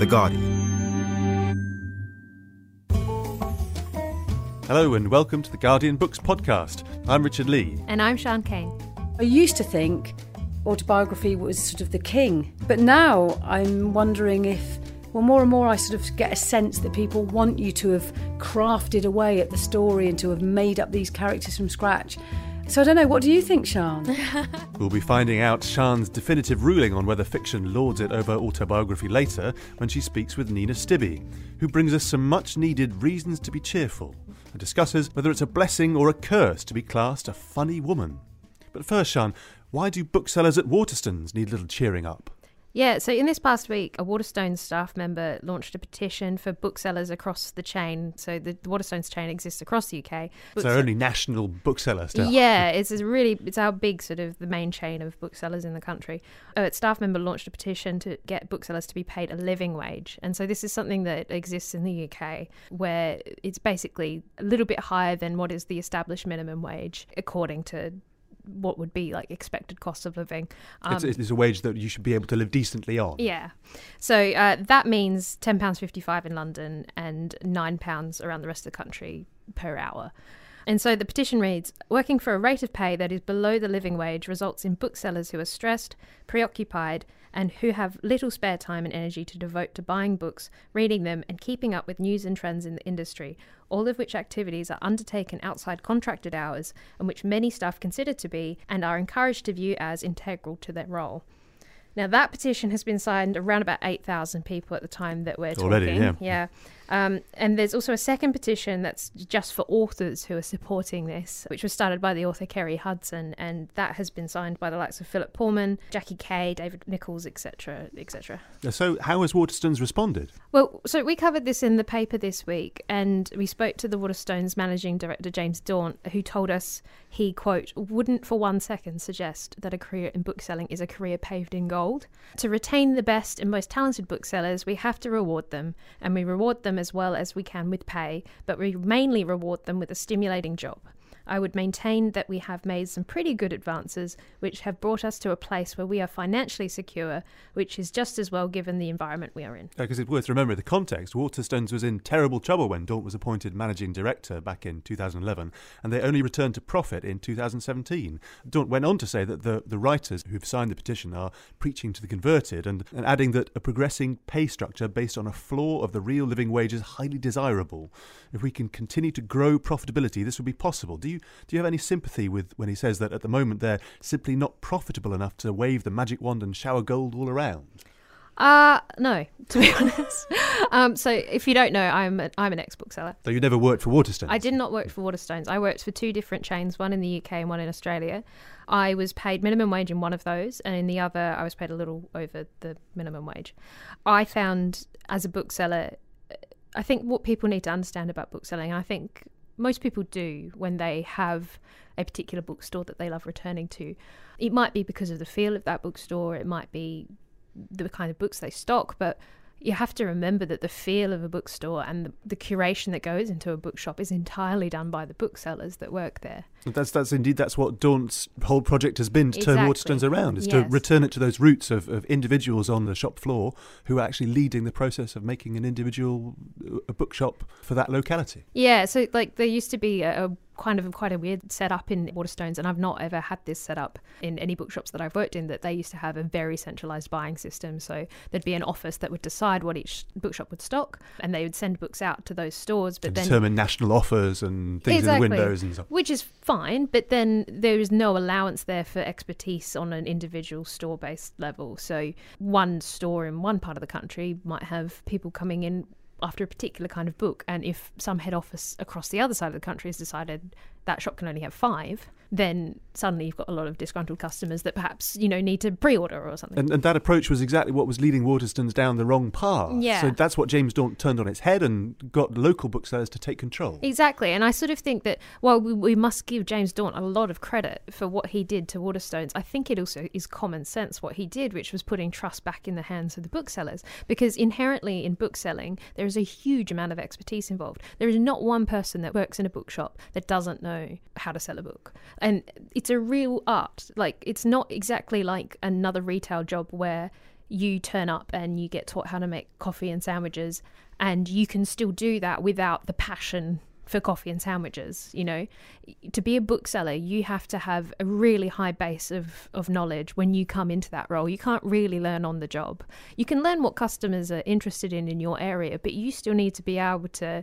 The Guardian. Hello and welcome to the Guardian Books podcast. I'm Richard Lee. And I'm Sian Cain. I used to think autobiography was sort of the king, but now I'm wondering if, well, more and more I sort of get a sense that people want you to have crafted away at the story and to have made up these characters from scratch. So I don't know, what do you think, Sian? We'll be finding out Sian's definitive ruling on whether fiction lords it over autobiography later when she speaks with Nina Stibbe, who brings us some much needed reasons to be cheerful and discusses whether it's a blessing or a curse to be classed a funny woman. But first, Sian, why do booksellers at Waterstones need a little cheering up? Yeah, so in this past week, a Waterstones staff member launched a petition for booksellers across the chain. So the Waterstones chain exists across the UK. So only national booksellers. Yeah, it's a really it's our big sort of the main chain of booksellers in the country. A uh, staff member launched a petition to get booksellers to be paid a living wage, and so this is something that exists in the UK where it's basically a little bit higher than what is the established minimum wage according to what would be like expected cost of living. Um, it's, it's, a wage that you should be able to live decently on. Yeah. So uh, that means £10.55 in London and £9 around the rest of the country per hour. And so the petition reads Working for a rate of pay that is below the living wage results in booksellers who are stressed, preoccupied, and who have little spare time and energy to devote to buying books, reading them, and keeping up with news and trends in the industry, all of which activities are undertaken outside contracted hours and which many staff consider to be and are encouraged to view as integral to their role. Now, that petition has been signed around about 8,000 people at the time that we're Already, talking. Yeah. yeah. Um, and there's also a second petition that's just for authors who are supporting this, which was started by the author Kerry Hudson, and that has been signed by the likes of Philip Pullman, Jackie Kay, David Nicholls, etc., etc. So, how has Waterstones responded? Well, so we covered this in the paper this week, and we spoke to the Waterstones managing director James Daunt, who told us he quote wouldn't for one second suggest that a career in bookselling is a career paved in gold. To retain the best and most talented booksellers, we have to reward them, and we reward them as well as we can with pay, but we mainly reward them with a stimulating job. I would maintain that we have made some pretty good advances, which have brought us to a place where we are financially secure, which is just as well given the environment we are in. Because it's worth remembering the context. Waterstones was in terrible trouble when Daunt was appointed managing director back in 2011, and they only returned to profit in 2017. Daunt went on to say that the, the writers who've signed the petition are preaching to the converted and, and adding that a progressing pay structure based on a floor of the real living wage is highly desirable. If we can continue to grow profitability, this will be possible. Do you do you have any sympathy with when he says that at the moment they're simply not profitable enough to wave the magic wand and shower gold all around? Uh no, to be honest. Um, so if you don't know, I'm a, I'm an ex bookseller. So you never worked for Waterstones? I did not work for Waterstones. I worked for two different chains, one in the UK and one in Australia. I was paid minimum wage in one of those, and in the other, I was paid a little over the minimum wage. I found as a bookseller, I think what people need to understand about bookselling, I think most people do when they have a particular bookstore that they love returning to. It might be because of the feel of that bookstore, it might be the kind of books they stock, but you have to remember that the feel of a bookstore and the, the, curation that goes into a bookshop is entirely done by the booksellers that work there. That's that's indeed that's what Daunt's whole project has been to exactly. turn Waterstones around, is yes. to return it to those roots of, of individuals on the shop floor who are actually leading the process of making an individual a bookshop for that locality. Yeah, so like there used to be a, a kind of quite a weird setup in Waterstones, and I've not ever had this set up in any bookshops that I've worked in. That they used to have a very centralized buying system. So there'd be an office that would decide what each bookshop would stock, and they would send books out to those stores. But and then determine national offers and things exactly, in the windows and stuff, which is fine. But then there is no allowance there for expertise on an individual store-based level. So one store in one part of the country might have people coming in after a particular kind of book. And if some head office across the other side of the country has decided that shop can only have five, then suddenly you've got a lot of disgruntled customers that perhaps you know need to pre-order or something. And, and that approach was exactly what was leading Waterstones down the wrong path. Yeah. So that's what James Daunt turned on its head and got local booksellers to take control. Exactly, and I sort of think that while we, we must give James Daunt a lot of credit for what he did to Waterstones, I think it also is common sense what he did, which was putting trust back in the hands of the booksellers. Because inherently in bookselling, there is a huge amount of expertise involved. There is not one person that works in a bookshop that doesn't know how to sell a book, and it's a real art. Like it's not exactly like another retail job where you turn up and you get taught how to make coffee and sandwiches, and you can still do that without the passion for coffee and sandwiches. You know, to be a bookseller, you have to have a really high base of, of knowledge when you come into that role. You can't really learn on the job. You can learn what customers are interested in in your area, but you still need to be able to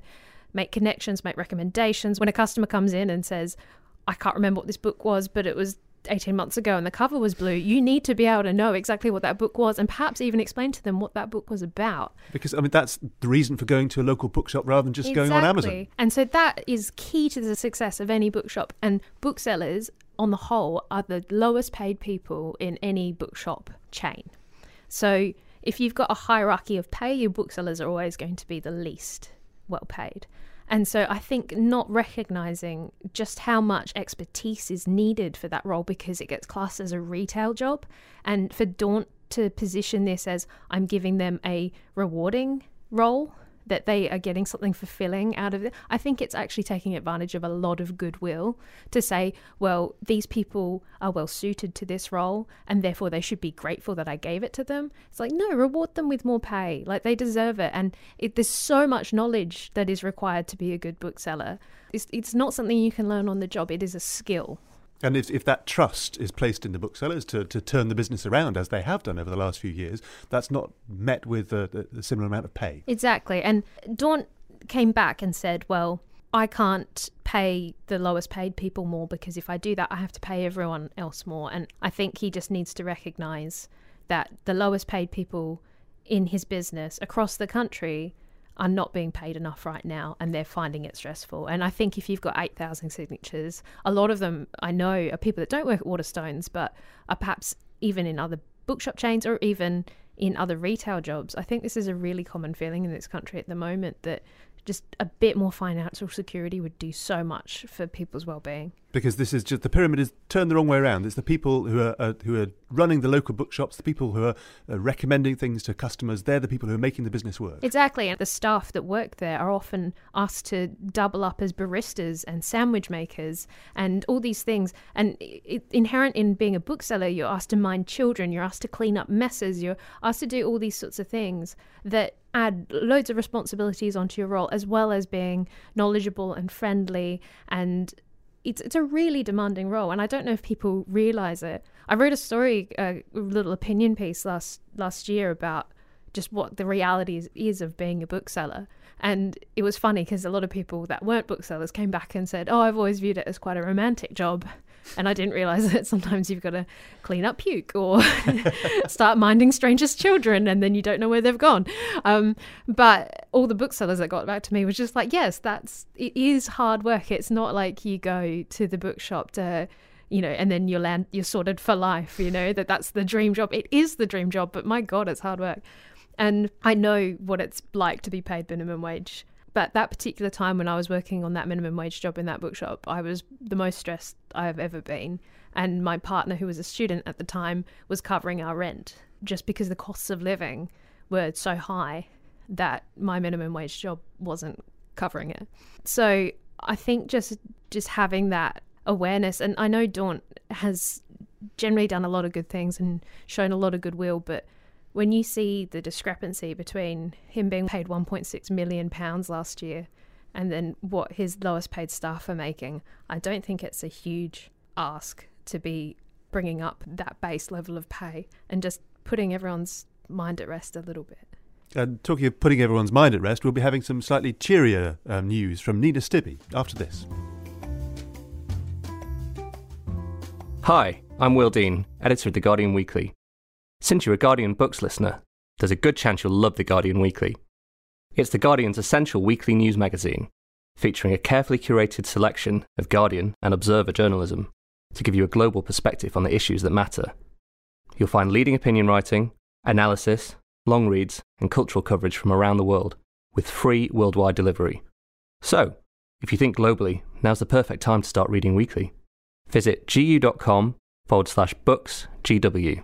make connections, make recommendations. When a customer comes in and says, I can't remember what this book was, but it was 18 months ago and the cover was blue, you need to be able to know exactly what that book was and perhaps even explain to them what that book was about. Because, I mean, that's the reason for going to a local bookshop rather than just exactly. going on Amazon. And so that is key to the success of any bookshop. And booksellers, on the whole, are the lowest paid people in any bookshop chain. So if you've got a hierarchy of pay, your booksellers are always going to be the least well paid. And so I think not recognizing just how much expertise is needed for that role because it gets classed as a retail job. And for Daunt to position this as I'm giving them a rewarding role that they are getting something fulfilling out of it. I think it's actually taking advantage of a lot of goodwill to say, well, these people are well suited to this role and therefore they should be grateful that I gave it to them. It's like, no, reward them with more pay. Like they deserve it. And it, there's so much knowledge that is required to be a good bookseller. It's, it's not something you can learn on the job, it is a skill. And if, if that trust is placed in the booksellers to, to turn the business around, as they have done over the last few years, that's not met with a, a similar amount of pay. Exactly. And Daunt came back and said, well, I can't pay the lowest paid people more because if I do that, I have to pay everyone else more. And I think he just needs to recognize that the lowest paid people in his business across the country are not being paid enough right now and they're finding it stressful. And I think if you've got 8,000 signatures, a lot of them I know are people that don't work at Waterstones but are perhaps even in other bookshop chains or even in other retail jobs. I think this is a really common feeling in this country at the moment that just a bit more financial security would do so much for people's well-being because this is just the pyramid is turned the wrong way around. It's the people who are uh, who are running the local bookshops, the people who are uh, recommending things to customers. They're the people who are making the business work. Exactly, and the staff that work there are often asked to double up as baristas and sandwich makers and all these things. And it, inherent in being a bookseller, you're asked to mind children, you're asked to clean up messes, you're asked to do all these sorts of things that add loads of responsibilities onto your role, as well as being knowledgeable and friendly and it's it's a really demanding role, and I don't know if people realize it. I wrote a story, a little opinion piece last last year about just what the reality is, is of being a bookseller. And it was funny because a lot of people that weren't booksellers came back and said, "Oh, I've always viewed it as quite a romantic job." And I didn't realize that sometimes you've got to clean up puke or start minding strangers' children and then you don't know where they've gone. Um, but all the booksellers that got back to me was just like, yes, that's, it is hard work. It's not like you go to the bookshop to, you know, and then you're land, you're sorted for life, you know, that that's the dream job. It is the dream job, but my God, it's hard work. And I know what it's like to be paid minimum wage but that particular time when I was working on that minimum wage job in that bookshop, I was the most stressed I've ever been. And my partner, who was a student at the time, was covering our rent just because the costs of living were so high that my minimum wage job wasn't covering it. So I think just just having that awareness, and I know Daunt has generally done a lot of good things and shown a lot of goodwill, but when you see the discrepancy between him being paid 1.6 million pounds last year and then what his lowest paid staff are making, I don't think it's a huge ask to be bringing up that base level of pay and just putting everyone's mind at rest a little bit. And talking of putting everyone's mind at rest, we'll be having some slightly cheerier um, news from Nina Stibbe after this. Hi, I'm Will Dean, editor of The Guardian Weekly. Since you're a Guardian Books listener, there's a good chance you'll love The Guardian Weekly. It's The Guardian's essential weekly news magazine, featuring a carefully curated selection of Guardian and Observer journalism to give you a global perspective on the issues that matter. You'll find leading opinion writing, analysis, long reads, and cultural coverage from around the world with free worldwide delivery. So, if you think globally, now's the perfect time to start reading weekly. Visit gu.com forward slash books GW.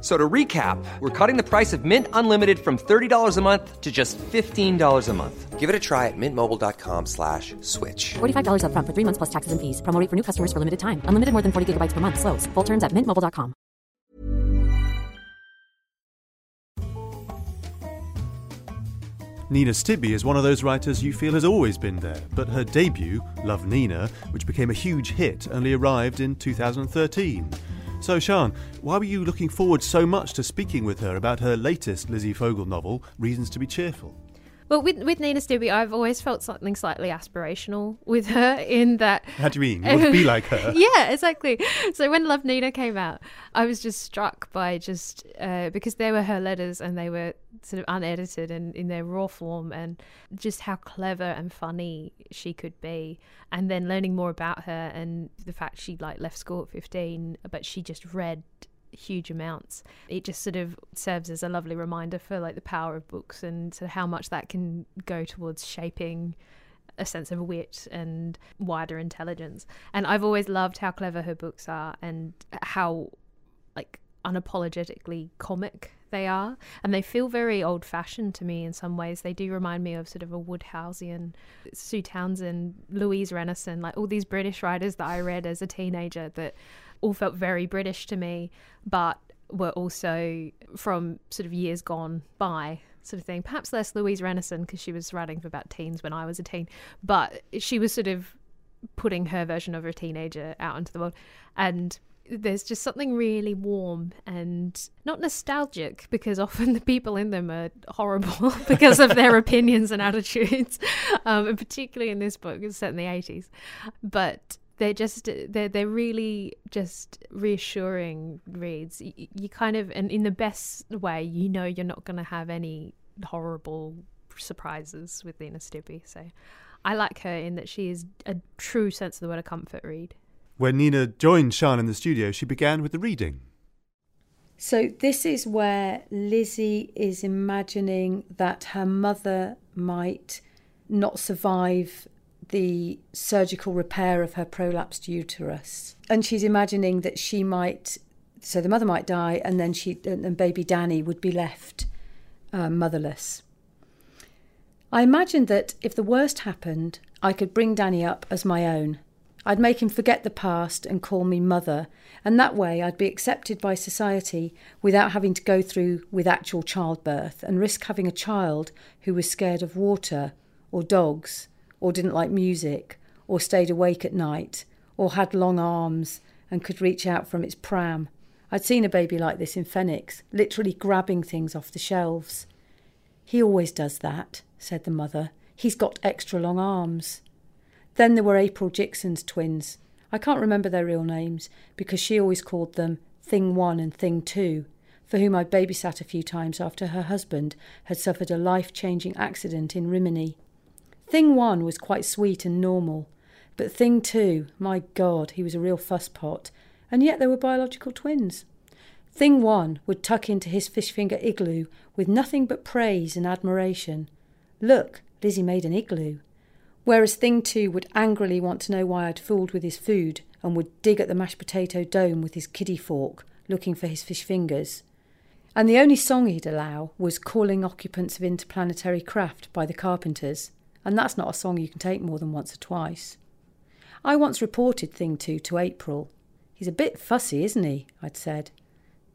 So to recap, we're cutting the price of Mint Unlimited from $30 a month to just $15 a month. Give it a try at mintmobile.com slash switch. $45 upfront for three months plus taxes and fees. Promo for new customers for limited time. Unlimited more than 40 gigabytes per month. Slows. Full terms at mintmobile.com. Nina Stibbe is one of those writers you feel has always been there, but her debut, Love Nina, which became a huge hit, only arrived in 2013. So, Sian, why were you looking forward so much to speaking with her about her latest Lizzie Vogel novel, Reasons to be Cheerful? Well, with with Nina Stibbe, I've always felt something slightly aspirational with her in that. How do you mean? You want to be like her? yeah, exactly. So when Love Nina came out, I was just struck by just uh, because they were her letters and they were sort of unedited and in their raw form, and just how clever and funny she could be. And then learning more about her and the fact she like left school at fifteen, but she just read huge amounts. It just sort of serves as a lovely reminder for like the power of books and sort of how much that can go towards shaping a sense of wit and wider intelligence. And I've always loved how clever her books are and how like unapologetically comic they are and they feel very old fashioned to me in some ways they do remind me of sort of a wodehousian sue townsend louise rennison like all these british writers that i read as a teenager that all felt very British to me, but were also from sort of years gone by sort of thing. Perhaps less Louise Rennison because she was writing for about teens when I was a teen, but she was sort of putting her version of a teenager out into the world. And there's just something really warm and not nostalgic because often the people in them are horrible because of their opinions and attitudes, um, and particularly in this book, it's set in the 80s. But they're just they're they're really just reassuring reads. You, you kind of and in the best way, you know, you're not going to have any horrible surprises with Nina Stibbe. So I like her in that she is a true sense of the word a comfort read. When Nina joined Sian in the studio, she began with the reading. So this is where Lizzie is imagining that her mother might not survive the surgical repair of her prolapsed uterus. And she's imagining that she might, so the mother might die, and then she and baby Danny would be left uh, motherless. I imagined that if the worst happened, I could bring Danny up as my own. I'd make him forget the past and call me mother, and that way I'd be accepted by society without having to go through with actual childbirth and risk having a child who was scared of water or dogs or didn't like music, or stayed awake at night, or had long arms and could reach out from its pram. I'd seen a baby like this in Phoenix, literally grabbing things off the shelves. He always does that, said the mother. He's got extra long arms. Then there were April Jixon's twins. I can't remember their real names because she always called them Thing One and Thing Two, for whom I babysat a few times after her husband had suffered a life changing accident in Rimini. Thing one was quite sweet and normal, but thing two, my God, he was a real fusspot, and yet they were biological twins. Thing one would tuck into his fish finger igloo with nothing but praise and admiration. Look, Lizzie made an igloo. Whereas Thing two would angrily want to know why I'd fooled with his food and would dig at the mashed potato dome with his kiddie fork, looking for his fish fingers. And the only song he'd allow was Calling Occupants of Interplanetary Craft by the Carpenters and that's not a song you can take more than once or twice. I once reported Thing 2 to April. He's a bit fussy, isn't he? I'd said.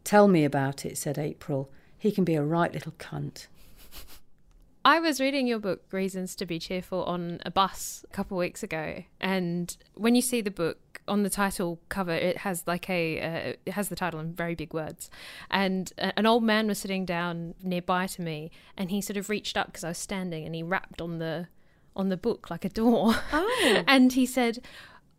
Tell me about it, said April. He can be a right little cunt. I was reading your book, Reasons to Be Cheerful, on a bus a couple of weeks ago. And when you see the book, on the title cover, it has like a uh, it has the title in very big words, and an old man was sitting down nearby to me, and he sort of reached up because I was standing, and he rapped on the on the book like a door. Oh. and he said,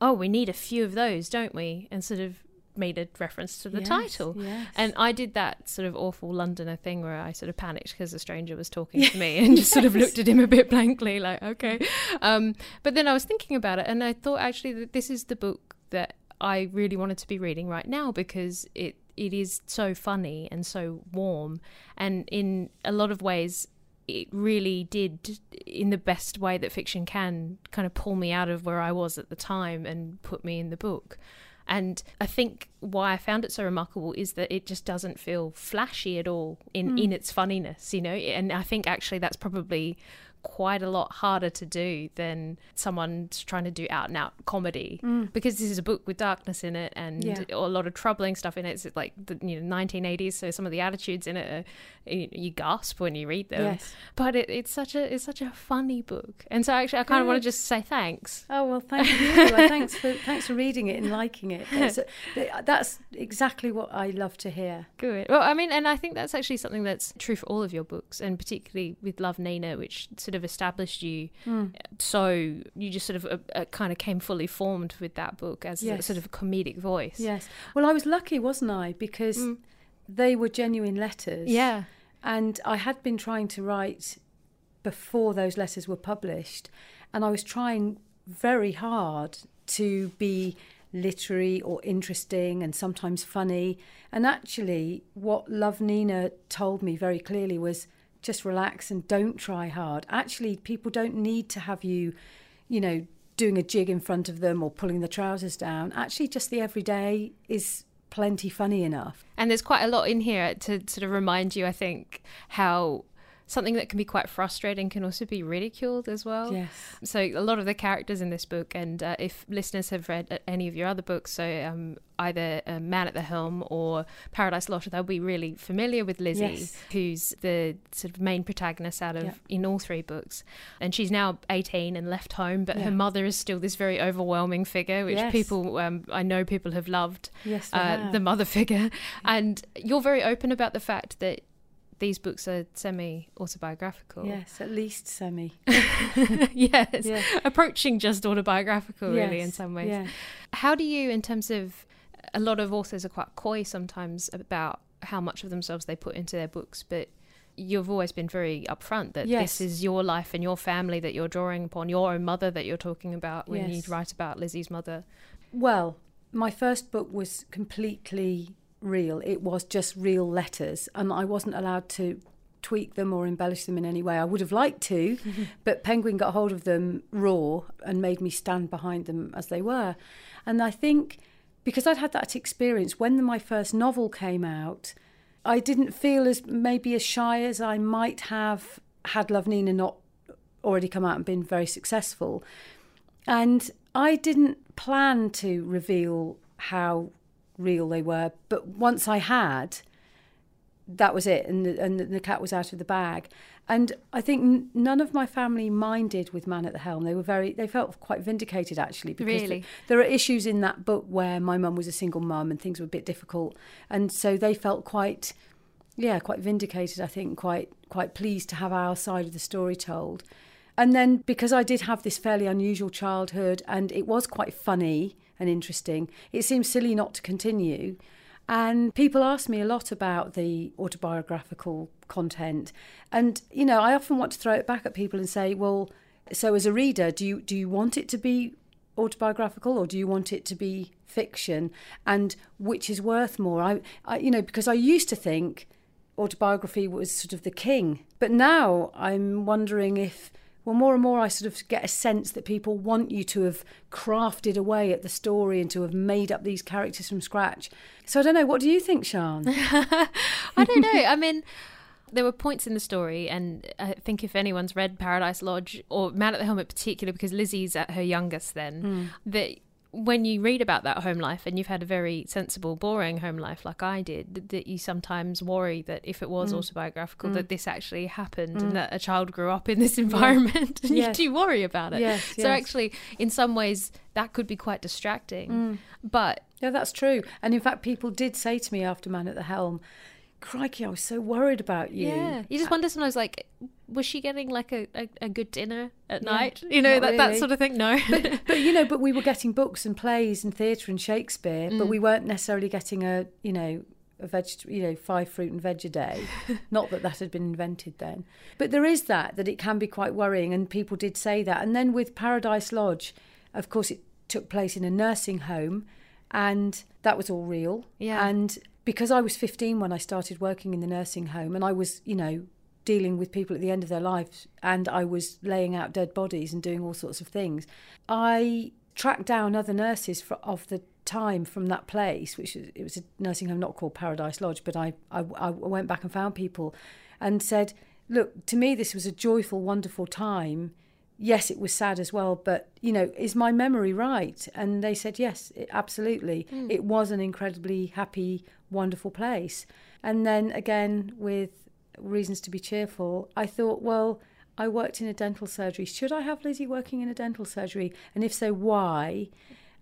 "Oh, we need a few of those, don't we?" And sort of made a reference to the Yes, title. yes. And I did that sort of awful Londoner thing where I sort of panicked because a stranger was talking to me and just sort of looked at him a bit blankly, like, okay. Um, but then I was thinking about it and I thought actually that this is the book that I really wanted to be reading right now because it it is so funny and so warm. And in a lot of ways, it really did, in the best way that fiction can, kind of pull me out of where I was at the time and put me in the book. And I think why I found it so remarkable is that it just doesn't feel flashy at all in, in hmm. its funniness, you know? And I think actually that's probably quite a lot harder to do than someone trying to do out and out comedy mm. because this is a book with darkness in it and Yeah. a lot of troubling stuff in it. It's like the you know 1980s, so some of the attitudes in it are, you, you gasp when you read them. Yes. But it, it's such a it's such a funny book, and so actually I kind of want to just say thanks. Oh well, thank you. Well, thanks for thanks for reading it and liking it. That's, that's exactly what I love to hear. Good. Well, I mean, and I think that's actually something that's true for all of your books, and particularly with Love Nina, which sort of established you. So you just sort of uh, uh, kind of came fully formed with that book as a, sort of a comedic voice. Yes. Well, I was lucky, wasn't I? Because they were genuine letters. Yeah. And I had been trying to write before those letters were published, and I was trying very hard to be literary or interesting and sometimes funny. And actually, what Love Nina told me very clearly was just relax and don't try hard. Actually, people don't need to have you, you know, doing a jig in front of them or pulling the trousers down. Actually, just the everyday is plenty funny enough. And there's quite a lot in here to sort of remind you, I think, how something that can be quite frustrating can also be ridiculed as well. Yes. So a lot of the characters in this book, and uh, if listeners have read uh, any of your other books, so um, either uh, Man at the Helm or Paradise Lodge, they'll be really familiar with Lizzie, Yes. who's the sort of main protagonist out of Yeah. in all three books. And she's now 18 and left home, but her mother is still this very overwhelming figure, which Yes. people um, I know people have loved Yes, uh, the mother figure. And you're very open about the fact that these books are semi autobiographical. Yes, at least semi. yes. Yeah. Approaching just autobiographical, really, in some ways. Yeah. How do you, in terms of a lot of authors are quite coy sometimes about how much of themselves they put into their books, but you've always been very upfront that Yes. this is your life and your family that you're drawing upon, your own mother that you're talking about when Yes. you write about Lizzie's mother. Well, my first book was completely real. It was just real letters, and I wasn't allowed to tweak them or embellish them in any way. I would have liked to, but Penguin got hold of them raw and made me stand behind them as they were. And I think because I'd had that experience when my first novel came out, I didn't feel as maybe as shy as I might have had Love Nina not already come out and been very successful. And I didn't plan to reveal how real they were, but once I had, that was it, and the, and the cat was out of the bag. And I think n- none of my family minded with Man at the Helm. They were very, they felt quite vindicated actually. Because Really? th- there are issues in that book where my mum was a single mum and things were a bit difficult, and so they felt quite, yeah, quite vindicated. I think quite quite pleased to have our side of the story told. And then because I did have this fairly unusual childhood and it was quite funny and interesting, it seems silly not to continue. And people ask me a lot about the autobiographical content. And, you know, I often want to throw it back at people and say, well, so as a reader, do you do you want it to be autobiographical or do you want it to be fiction? And which is worth more? I, I you know, because I used to think autobiography was sort of the king. But now I'm wondering if, well, more and more I sort of get a sense that people want you to have crafted away at the story and to have made up these characters from scratch. So I don't know. What do you think, Sian? I don't know. I mean, there were points in the story, and I think if anyone's read Paradise Lodge or Man at the Helmet, particularly because Lizzie's at her youngest then, hmm. that when you read about that home life and you've had a very sensible, boring home life like I did, that you sometimes worry that if it was mm. autobiographical, that mm. this actually happened and mm. that a child grew up in this environment, and Yes. you do worry about it. Yes, So yes. actually, in some ways, that could be quite distracting. But Yeah, that's true. And in fact, people did say to me after Man at the Helm, Crikey, I was so worried about you. Yeah, you just wonder sometimes, like, was she getting like a, a, a good dinner at Yeah, night? You know, that, that sort of thing. No, But you know, but we were getting books and plays and theatre and Shakespeare, Mm. but we weren't necessarily getting a, you know, a veg, you know, five fruit and veg a day. Not that that had been invented then, but there is that that it can be quite worrying, and people did say that. And then with Paradise Lodge, of course, it took place in a nursing home, and that was all real. Yeah. And because I was 15 when I started working in the nursing home and I was, you know, dealing with people at the end of their lives and I was laying out dead bodies and doing all sorts of things, I tracked down other nurses for, of the time from that place, which it was a nursing home not called Paradise Lodge, but I, I, I went back and found people and said, look, to me, this was a joyful, wonderful time. Yes, it was sad as well, but you know, is my memory right? And they said, yes, it, absolutely. Mm. It was an incredibly happy, wonderful place. And then again, with reasons to be cheerful, I thought, well, I worked in a dental surgery. Should I have Lizzie working in a dental surgery? And if so, why?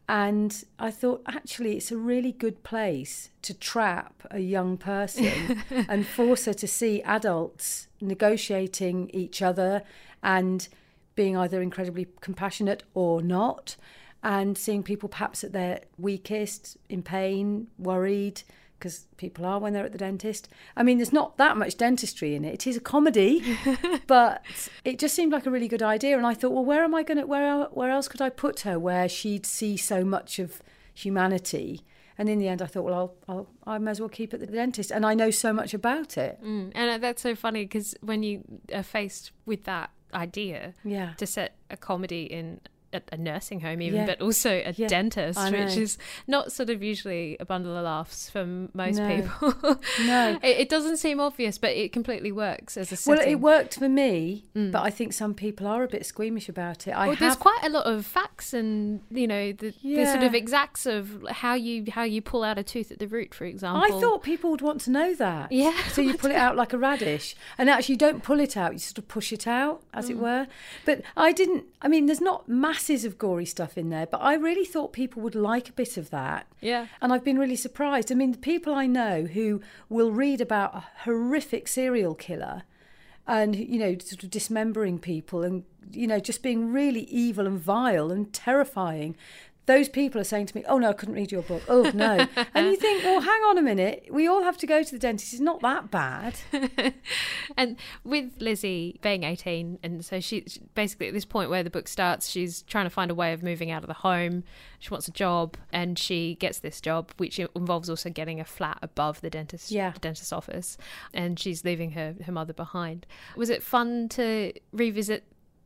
And I thought, actually, it's a really good place to trap a young person and force her to see adults negotiating each other and being either incredibly compassionate or not, and seeing people perhaps at their weakest, in pain, worried, because people are when they're at the dentist. I mean, there's not that much dentistry in it. It is a comedy, but it just seemed like a really good idea. And I thought, well, where am I going to? Where where else could I put her where she'd see so much of humanity? And in the end, I thought, well, I'll, I'll I may as well keep it at the dentist, and I know so much about it. Mm. And that's so funny because when you are faced with that idea, yeah. to set a comedy in a, nursing home even, yeah. but also a yeah. dentist, which is not sort of usually a bundle of laughs for most no. people. no, it, it, doesn't seem obvious, but it completely works as a setting. Well, it worked for me, mm. but I think some people are a bit squeamish about it. I well, have... there's quite a lot of facts and you know the, yeah. the, sort of exacts of how you how you pull out a tooth at the root, for example. I thought people would want to know that. Yeah. So you pull it out like a radish, and actually you don't pull it out; you sort of push it out, as mm. it were. But I didn't. I mean, there's not masses of gory stuff stuff in there, but I really thought people would like a bit of that. Yeah. And I've been really surprised. I mean, the people I know who will read about a horrific serial killer and, you know, sort of dismembering people and, you know, just being really evil and vile and terrifying, those people are saying to me, "Oh no, I couldn't read your book." Oh no, and you think, "Well, hang on a minute. We all have to go to the dentist. It's not that bad." and with Lizzie being eighteen, and so she basically at this point where the book starts, she's trying to find a way of moving out of the home. She wants a job, and she gets this job, which involves also getting a flat above the dentist, yeah. the dentist's office, and she's leaving her her mother behind. Was it fun to revisit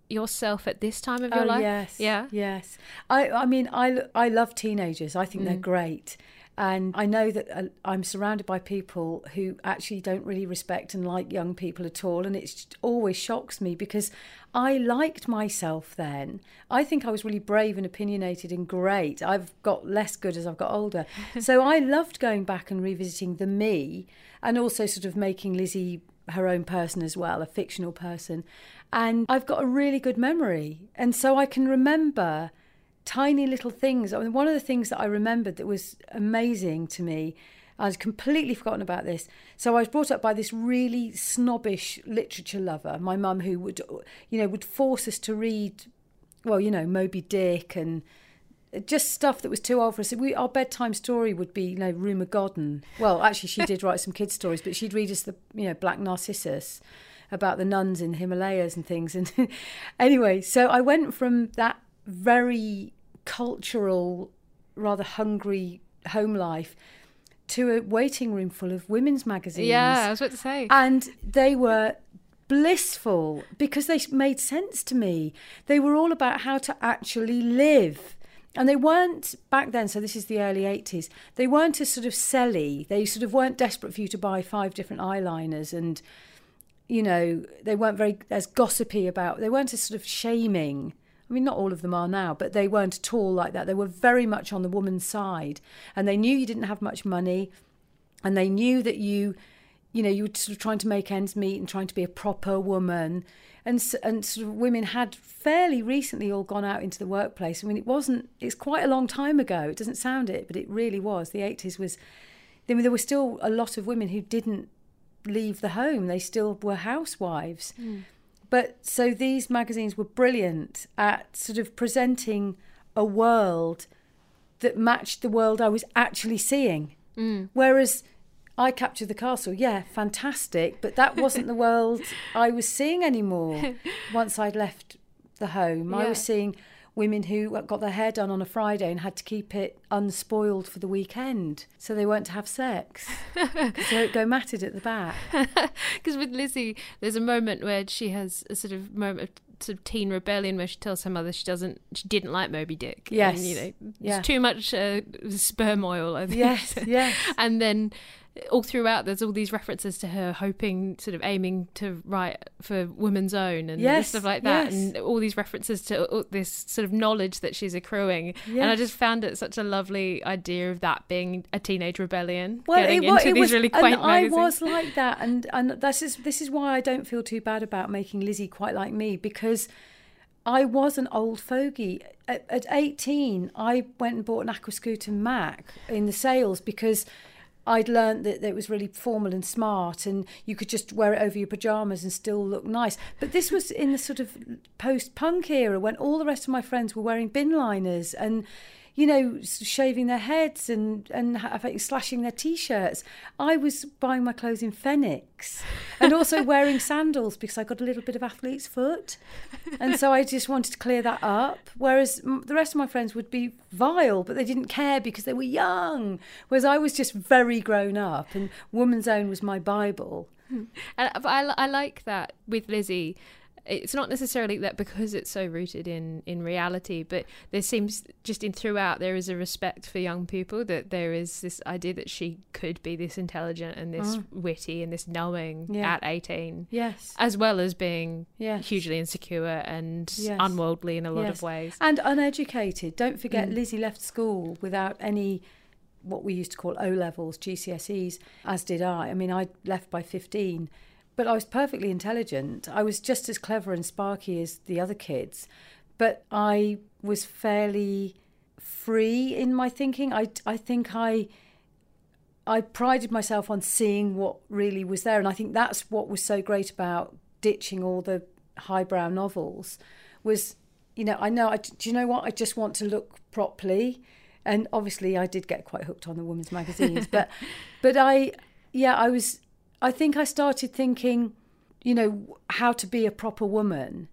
yourself at this time of your oh, life? Yes. Yeah. Yes. I I mean I I love teenagers. I think mm. they're great. And I know that uh, I'm surrounded by people who actually don't really respect and like young people at all. And it always shocks me because I liked myself then. I think I was really brave and opinionated and great. I've got less good as I've got older. so I loved going back and revisiting the me and also sort of making Lizzie her own person as well, a fictional person. And I've got a really good memory. And so I can remember tiny little things. I mean, one of the things that I remembered that was amazing to me, I'd completely forgotten about this. So I was brought up by this really snobbish literature lover, my mum, who would, you know, would force us to read, well, you know, Moby Dick and just stuff that was too old for us. We, our bedtime story would be, you know, Rumer Godden. Well, actually, she did write some kids' stories, but she'd read us the, you know, Black Narcissus about the nuns in the Himalayas and things. And anyway, so I went from that very cultural, rather hungry home life to a waiting room full of women's magazines. Yeah, I was about to say. And they were blissful because they made sense to me. They were all about how to actually live. And they weren't back then, so this is the early 80s, they weren't as sort of selly. They sort of weren't desperate for you to buy five different eyeliners and you know, they weren't very as gossipy about. They weren't as sort of shaming. I mean, not all of them are now, but they weren't at all like that. They were very much on the woman's side, and they knew you didn't have much money, and they knew that you, you know, you were sort of trying to make ends meet and trying to be a proper woman, and and sort of women had fairly recently all gone out into the workplace. I mean, it wasn't. It's quite a long time ago. It doesn't sound it, but it really was. The eighties was. I mean, there were still a lot of women who didn't leave the home. They still were housewives. Mm. But so these magazines were brilliant at sort of presenting a world that matched the world I was actually seeing. Mm. Whereas I captured the castle, yeah, fantastic, but that wasn't the world I was seeing anymore once I'd left the home. Yeah. I was seeing women who got their hair done on a Friday and had to keep it unspoiled for the weekend, so they weren't to have sex, so it go matted at the back. Because with Lizzie, there's a moment where she has a sort of moment of sort of teen rebellion where she tells her mother she doesn't, she didn't like Moby Dick. Yes. and, you know, Yeah. it's too much uh, sperm oil. I think. Yes, yes. and then all throughout there's all these references to her hoping sort of aiming to write for women's own and Yes, stuff like that yes. and all these references to all this sort of knowledge that she's accruing and i just found it such a lovely idea of that being a teenage rebellion Well, getting it, into it these was, really quaint and I was like that, and and this is this is why I don't feel too bad about making Lizzie quite like me because I was an old fogey. At, at 18, I went and bought an Aquascutum Mac in the sales because I'd learnt that, that it was really formal and smart and you could just wear it over your pyjamas and still look nice. But this was in the sort of post punk era when all the rest of my friends were wearing bin liners and you know, shaving their heads and and slashing their t-shirts. I was buying my clothes in Phoenix, and also wearing sandals because I got a little bit of athlete's foot, and so I just wanted to clear that up. Whereas the rest of my friends would be vile, but they didn't care because they were young. Whereas I was just very grown up, and Woman's Own was my bible. Hmm. And uh, I, I like that with Lizzie. It's not necessarily that because it's so rooted in in reality, but there seems just in throughout there is a respect for young people that there is this idea that she could be this intelligent and this witty and this knowing Yeah. at eighteen, Yes. as well as being Yes. hugely insecure and Yes. unworldly in a lot Yes. of ways. And uneducated. Don't Mm. forget, Lizzie left school without any what we used to call O levels, GCSEs, as did I. I mean, I left by 15, but I was perfectly intelligent. I was just as clever and sparky as the other kids, but I was fairly free in my thinking. I, I think I. I prided myself on seeing what really was there, and I think that's what was so great about ditching all the highbrow novels. Was you know I know I, do you know what I just want to look properly, and obviously I did get quite hooked on the women's magazines, but but I yeah I was I think I started thinking you know how to be a proper woman,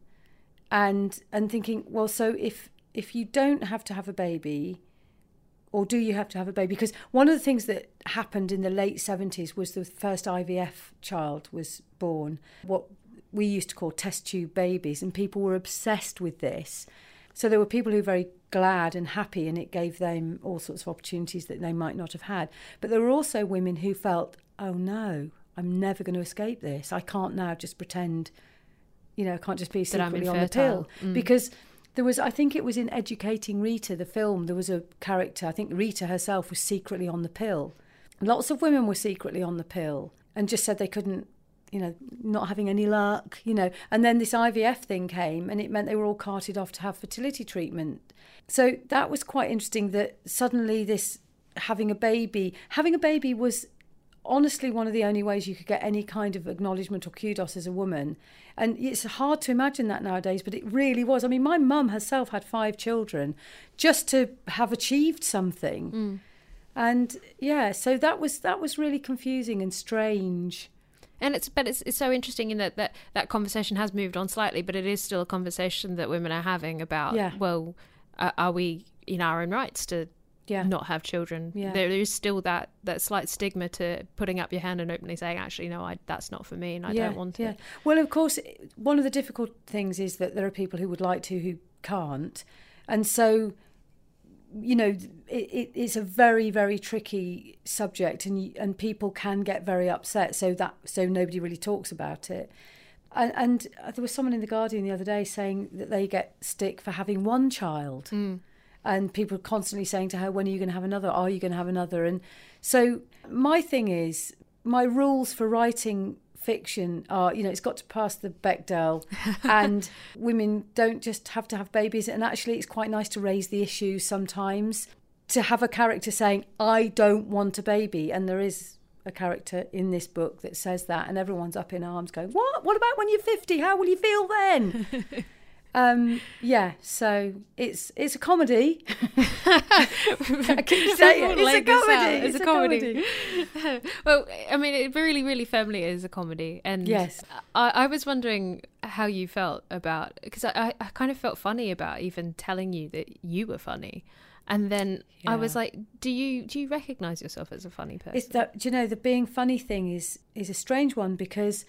and and thinking well so if if you don't have to have a baby or do you have to have a baby? Because one of the things that happened in the late 70s was the first IVF child was born, what we used to call test tube babies, and people were obsessed with this. So there were people who were very glad and happy, and it gave them all sorts of opportunities that they might not have had. But there were also women who felt, oh no, I'm never going to escape this. I can't now just pretend, you know, I can't just be secretly on the pill. Mm. Because there was, I think it was in Educating Rita, the film, there was a character, I think Rita herself was secretly on the pill. Lots of women were secretly on the pill and just said they couldn't, you know, not having any luck, you know. And then this IVF thing came and it meant they were all carted off to have fertility treatment. So that was quite interesting that suddenly this having a baby, having a baby was honestly one of the only ways you could get any kind of acknowledgement or kudos as a woman. And it's hard to imagine that nowadays, but it really was. I mean, my mum herself had five children just to have achieved something. And yeah, so that was that was really confusing and strange. And it's but it's it's so interesting in that that that conversation has moved on slightly, but it is still a conversation that women are having about. Yeah. Well, uh, are we in our own rights to Yeah. not have children? Yeah. There is still that that slight stigma to putting up your hand and openly saying, actually, no, I that's not for me, and I yeah, don't want yeah. it. Well, of course, one of the difficult things is that there are people who would like to who can't, and so you know it, it, it's a very very tricky subject, and you- and people can get very upset. So that so nobody really talks about it. And, and there was someone in the Guardian the other day saying that they get stick for having one child. Hmm. And people constantly saying to her, "When are you going to have another? Are you going to have another?" And so my thing is, my rules for writing fiction are, you know, it's got to pass the Bechdel, and women don't just have to have babies. And actually, it's quite nice to raise the issue sometimes to have a character saying, "I don't want a baby," and there is. A character in this book that says that, and everyone's up in arms, going, "What? What about when you're 50? How will you feel then?" Um, yeah, so it's it's a comedy. I keep saying it. It's a Laying this out. comedy. It's a comedy. well, I mean, it really, really firmly is a comedy. And Yes. I, I was wondering how you felt about because I, I kind of felt funny about even telling you that you were funny. And then I was like, "Do you do you recognize yourself as a funny person?" It's that do you know the being funny thing is is a strange one because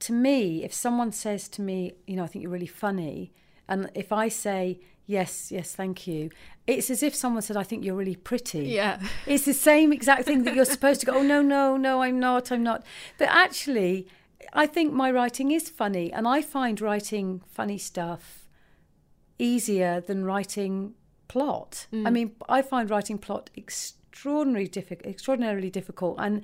to me, if someone says to me, you know, I think you're really funny, and if I say yes, yes, thank you, it's as if someone said, I think you're really pretty. Yeah. It's the same exact thing that you're supposed to go, oh, no, no, no, I'm not, I'm not. But actually, I think my writing is funny, and I find writing funny stuff easier than writing plot. Mm. I mean, I find writing plot extraordinarily difficult, extraordinarily difficult, and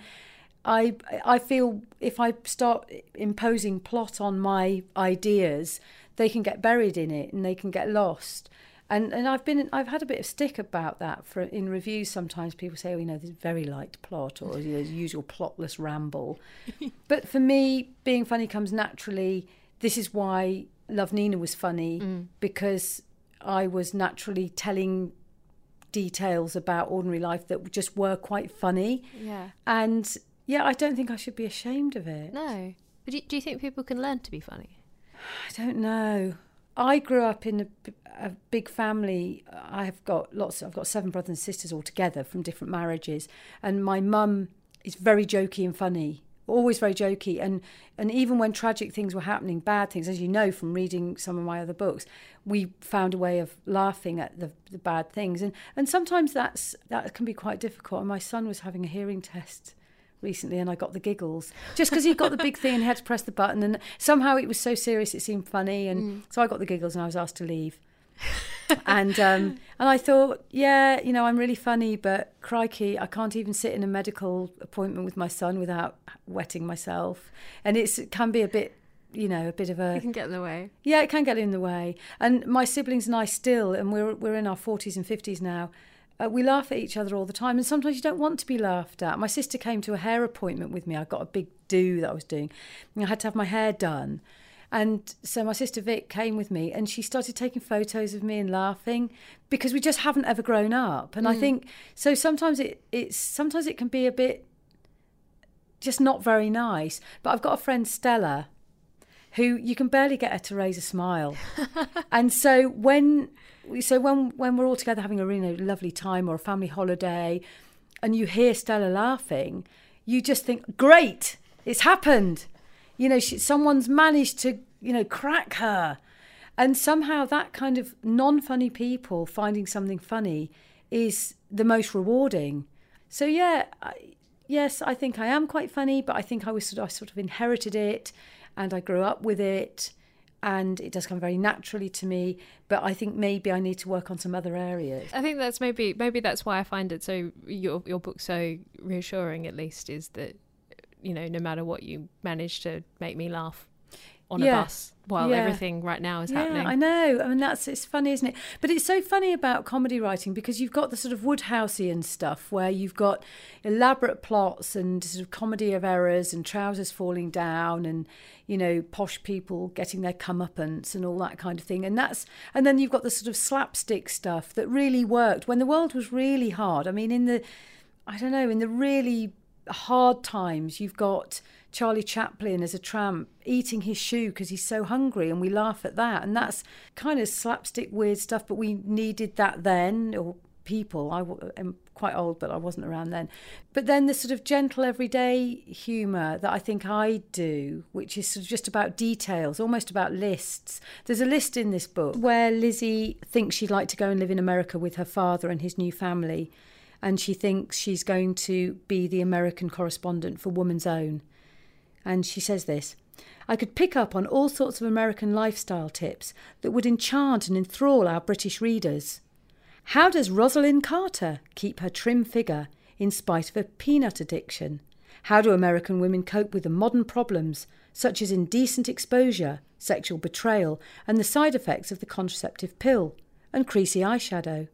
I I feel if I start imposing plot on my ideas, they can get buried in it and they can get lost. And and I've been I've had a bit of stick about that for in reviews. Sometimes people say, oh, you know, there's very light plot or you know, the usual plotless ramble. but for me, being funny comes naturally. This is why Love Nina was funny mm. because I was naturally telling details about ordinary life that just were quite funny. yeah. And yeah, I don't think I should be ashamed of it. No. But do you think people can learn to be funny? I don't know. I grew up in a big family. I have got lots. I've got seven brothers and sisters all together from different marriages, and my mum is very jokey and funny. Always very jokey, and and even when tragic things were happening, bad things, as you know from reading some of my other books, we found a way of laughing at the, the bad things, and and sometimes that's that can be quite difficult. And my son was having a hearing test recently and I got the giggles just because he got the big thing and he had to press the button and somehow it was so serious it seemed funny and so I got the giggles and I was asked to leave and um, and I thought yeah you know I'm really funny but crikey I can't even sit in a medical appointment with my son without wetting myself and it's, it can be a bit you know a bit of a It can get in the way. yeah, it can get in the way. And my siblings and I still, and we're we're in our forties and fifties now. Uh, we laugh at each other all the time, and sometimes you don't want to be laughed at. My sister came to a hair appointment with me. I got a big do that I was doing, and I had to have my hair done. And so my sister Vic came with me, and she started taking photos of me and laughing because we just haven't ever grown up. And I think so. Sometimes it it's sometimes it can be a bit just not very nice. But I've got a friend Stella who you can barely get her to raise a smile. and so when so when when we're all together having a really lovely time or a family holiday and you hear Stella laughing, you just think, "Great, it's happened." You know, she, someone's managed to, you know, crack her. And somehow that kind of non-funny people finding something funny is the most rewarding. So yeah, I, yes, I think I am quite funny, but I think I was sort of, I sort of inherited it, and I grew up with it, and it does come very naturally to me. But I think maybe I need to work on some other areas. I think that's maybe maybe that's why I find it so your your book so reassuring. At least is that you know no matter what you manage to make me laugh on Yeah. a bus while Yeah. everything right now is yeah, happening. I know. I mean, that's it's funny, isn't it? But it's so funny about comedy writing because you've got the sort of Wodehousian stuff where you've got elaborate plots and sort of comedy of errors and trousers falling down and you know posh people getting their comeuppance and all that kind of thing. And that's and then you've got the sort of slapstick stuff that really worked when the world was really hard. I mean, in the I don't know, in the really hard times, you've got Charlie Chaplin as a tramp eating his shoe because he's so hungry, and we laugh at that. And that's kind of slapstick, weird stuff, but we needed that then, or people. I am quite old, but I wasn't around then. But then the sort of gentle, everyday humour that I think I do, which is sort of just about details, almost about lists. There's a list in this book where Lizzie thinks she'd like to go and live in America with her father and his new family and she thinks she's going to be the American correspondent for Woman's Own. And she says this I could pick up on all sorts of American lifestyle tips that would enchant and enthrall our British readers. How does Rosalynn Carter keep her trim figure in spite of a peanut addiction? How do American women cope with the modern problems, such as indecent exposure, sexual betrayal, and the side effects of the contraceptive pill, and creasy eyeshadow?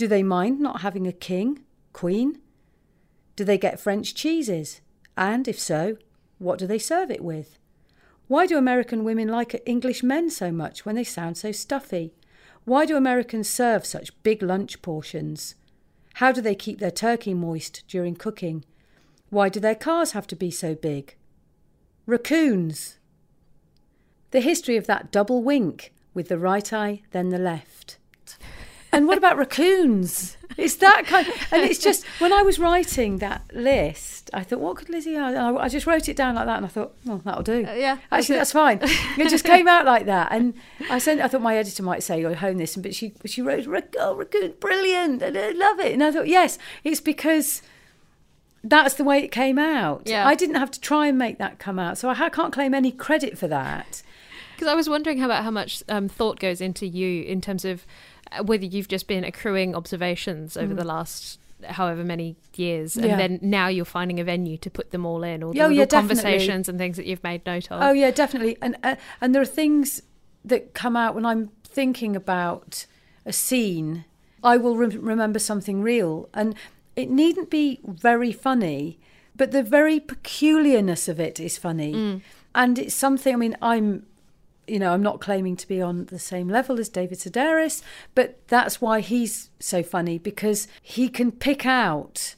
Do they mind not having a king, queen? Do they get French cheeses? And if so, what do they serve it with? Why do American women like English men so much when they sound so stuffy? Why do Americans serve such big lunch portions? How do they keep their turkey moist during cooking? Why do their cars have to be so big? Raccoons. The history of that double wink with the right eye, then the left. And what about raccoons? It's that kind, and it's just when I was writing that list, I thought, what could Lizzie? I, I just wrote it down like that, and I thought, well, that'll do. Uh, yeah, actually, that's fine. It just came out like that, and I sent. I thought my editor might say, "Oh, hone this," but she she wrote, "Oh, raccoon, brilliant! and I love it." And I thought, yes, it's because that's the way it came out. Yeah. I didn't have to try and make that come out, so I can't claim any credit for that. Because I was wondering how about how much um, thought goes into you in terms of whether you've just been accruing observations over the last however many years, and Mm. Yeah. then now you're finding a venue to put them all in, all the Oh, yeah, definitely. conversations and things that you've made note of. Oh yeah, definitely. And uh, and there are things that come out when I'm thinking about a scene. I will re- remember something real, and it needn't be very funny, but the very peculiarness of it is funny, and it's something. I mean, I'm. You know, I'm not claiming to be on the same level as David Sedaris, but that's why he's so funny because he can pick out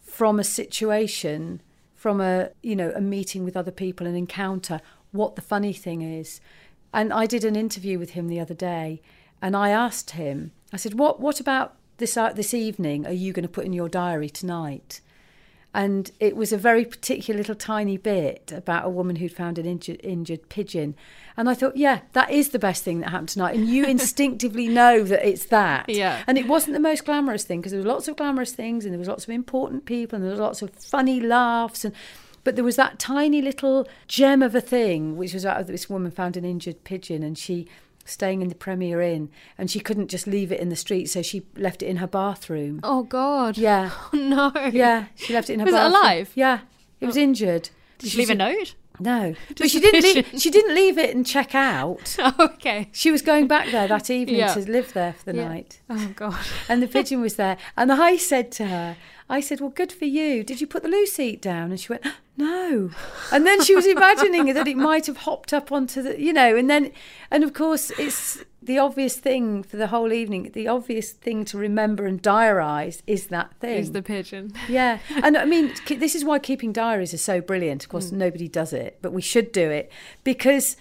from a situation from a you know a meeting with other people an encounter what the funny thing is and i did an interview with him the other day and i asked him i said what what about this uh, this evening are you going to put in your diary tonight and it was a very particular little tiny bit about a woman who'd found an injured, injured pigeon. And I thought, yeah, that is the best thing that happened tonight. And you instinctively know that it's that. Yeah. And it wasn't the most glamorous thing because there was lots of glamorous things and there was lots of important people and there was lots of funny laughs and but there was that tiny little gem of a thing which was out of this woman found an injured pigeon and she staying in the Premier Inn and she couldn't just leave it in the street so she left it in her bathroom. Oh God. Yeah. Oh, no. Yeah, she left it in her Was it bathroom. alive? Yeah, it was oh. injured. Did she leave a note? No, but she didn't. Leave, she didn't leave it and check out. Oh, okay. She was going back there that evening Yeah. to live there for the Yeah. night, Oh God. and the pigeon was there. And I said to her, "I said, well, good for you. Did you put the loose seat down?" And she went, "No." And then she was imagining that it might have hopped up onto the, you know, and then, and of course, it's the obvious thing for the whole evening. The obvious thing to remember and diarise is that thing. Is the pigeon. Yeah, and I mean, this is why keeping diaries is so brilliant. Of course, mm. nobody does it, but we should do it because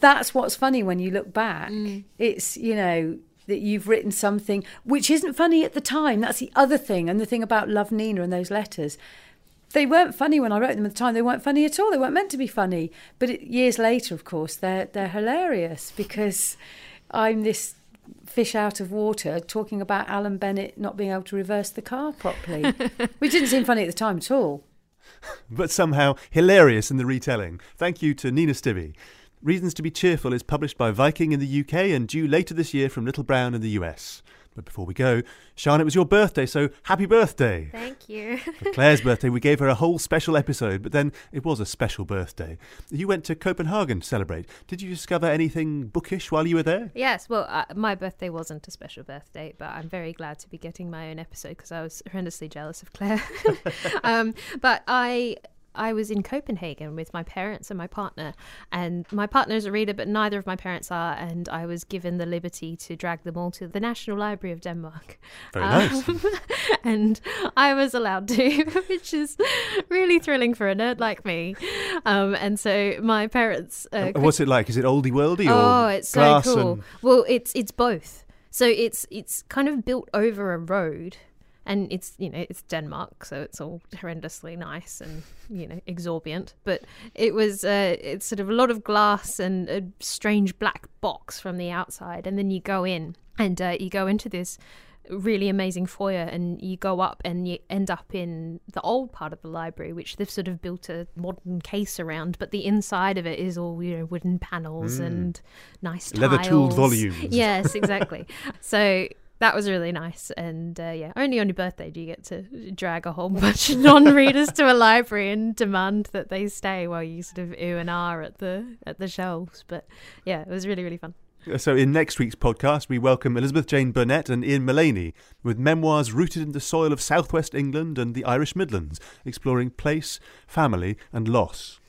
that's what's funny when you look back. Mm. It's you know that you've written something which isn't funny at the time. That's the other thing, and the thing about Love Nina and those letters. They weren't funny when I wrote them at the time. They weren't funny at all. They weren't meant to be funny. But it, years later, of course, they're they're hilarious because I'm this fish out of water talking about Alan Bennett not being able to reverse the car properly, which didn't seem funny at the time at all. but somehow hilarious in the retelling. Thank you to Nina Stibbe. Reasons to be Cheerful is published by Viking in the UK and due later this year from Little Brown in the US. But before we go, Sian, it was your birthday, so happy birthday! Thank you. For Claire's birthday, we gave her a whole special episode, but then it was a special birthday. You went to Copenhagen to celebrate. Did you discover anything bookish while you were there? Yes, well, uh, my birthday wasn't a special birthday, but I'm very glad to be getting my own episode because I was horrendously jealous of Claire. um, but I. I was in Copenhagen with my parents and my partner, and my partner is a reader, but neither of my parents are. And I was given the liberty to drag them all to the National Library of Denmark. Very nice. Um, and I was allowed to, which is really thrilling for a nerd like me. Um, and so my parents. Uh, What's it like? Is it oldie worldy or Oh, it's so cool. and- Well, it's it's both. So it's it's kind of built over a road, and it's you know it's Denmark, so it's all horrendously nice and you know exorbitant. But it was uh, it's sort of a lot of glass and a strange black box from the outside, and then you go in and uh, you go into this really amazing foyer and you go up and you end up in the old part of the library which they've sort of built a modern case around but the inside of it is all you know wooden panels and nice Mm. Leather-tooled volumes. yes exactly so that was really nice. And uh, yeah only on your birthday do you get to drag a whole bunch of non-readers to a library and demand that they stay while you sort of ooh and ah at the at the shelves. But yeah it was really really fun. So, in next week's podcast, we welcome Elizabeth Jane Burnett and Ian Maleney with memoirs rooted in the soil of southwest England and the Irish Midlands, exploring place, family, and loss.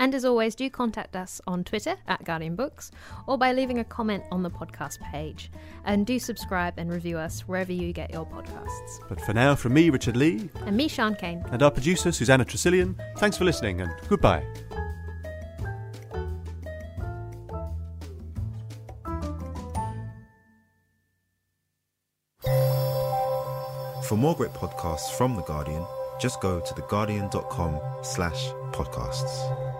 And as always, do contact us on Twitter at Guardian Books or by leaving a comment on the podcast page. And do subscribe and review us wherever you get your podcasts. But for now, from me, Richard Lea. And me, Sian Cain. And our producer, Susannah Tresilian. Thanks for listening and goodbye. For more great podcasts from The Guardian, just go to theguardian.com slash podcasts.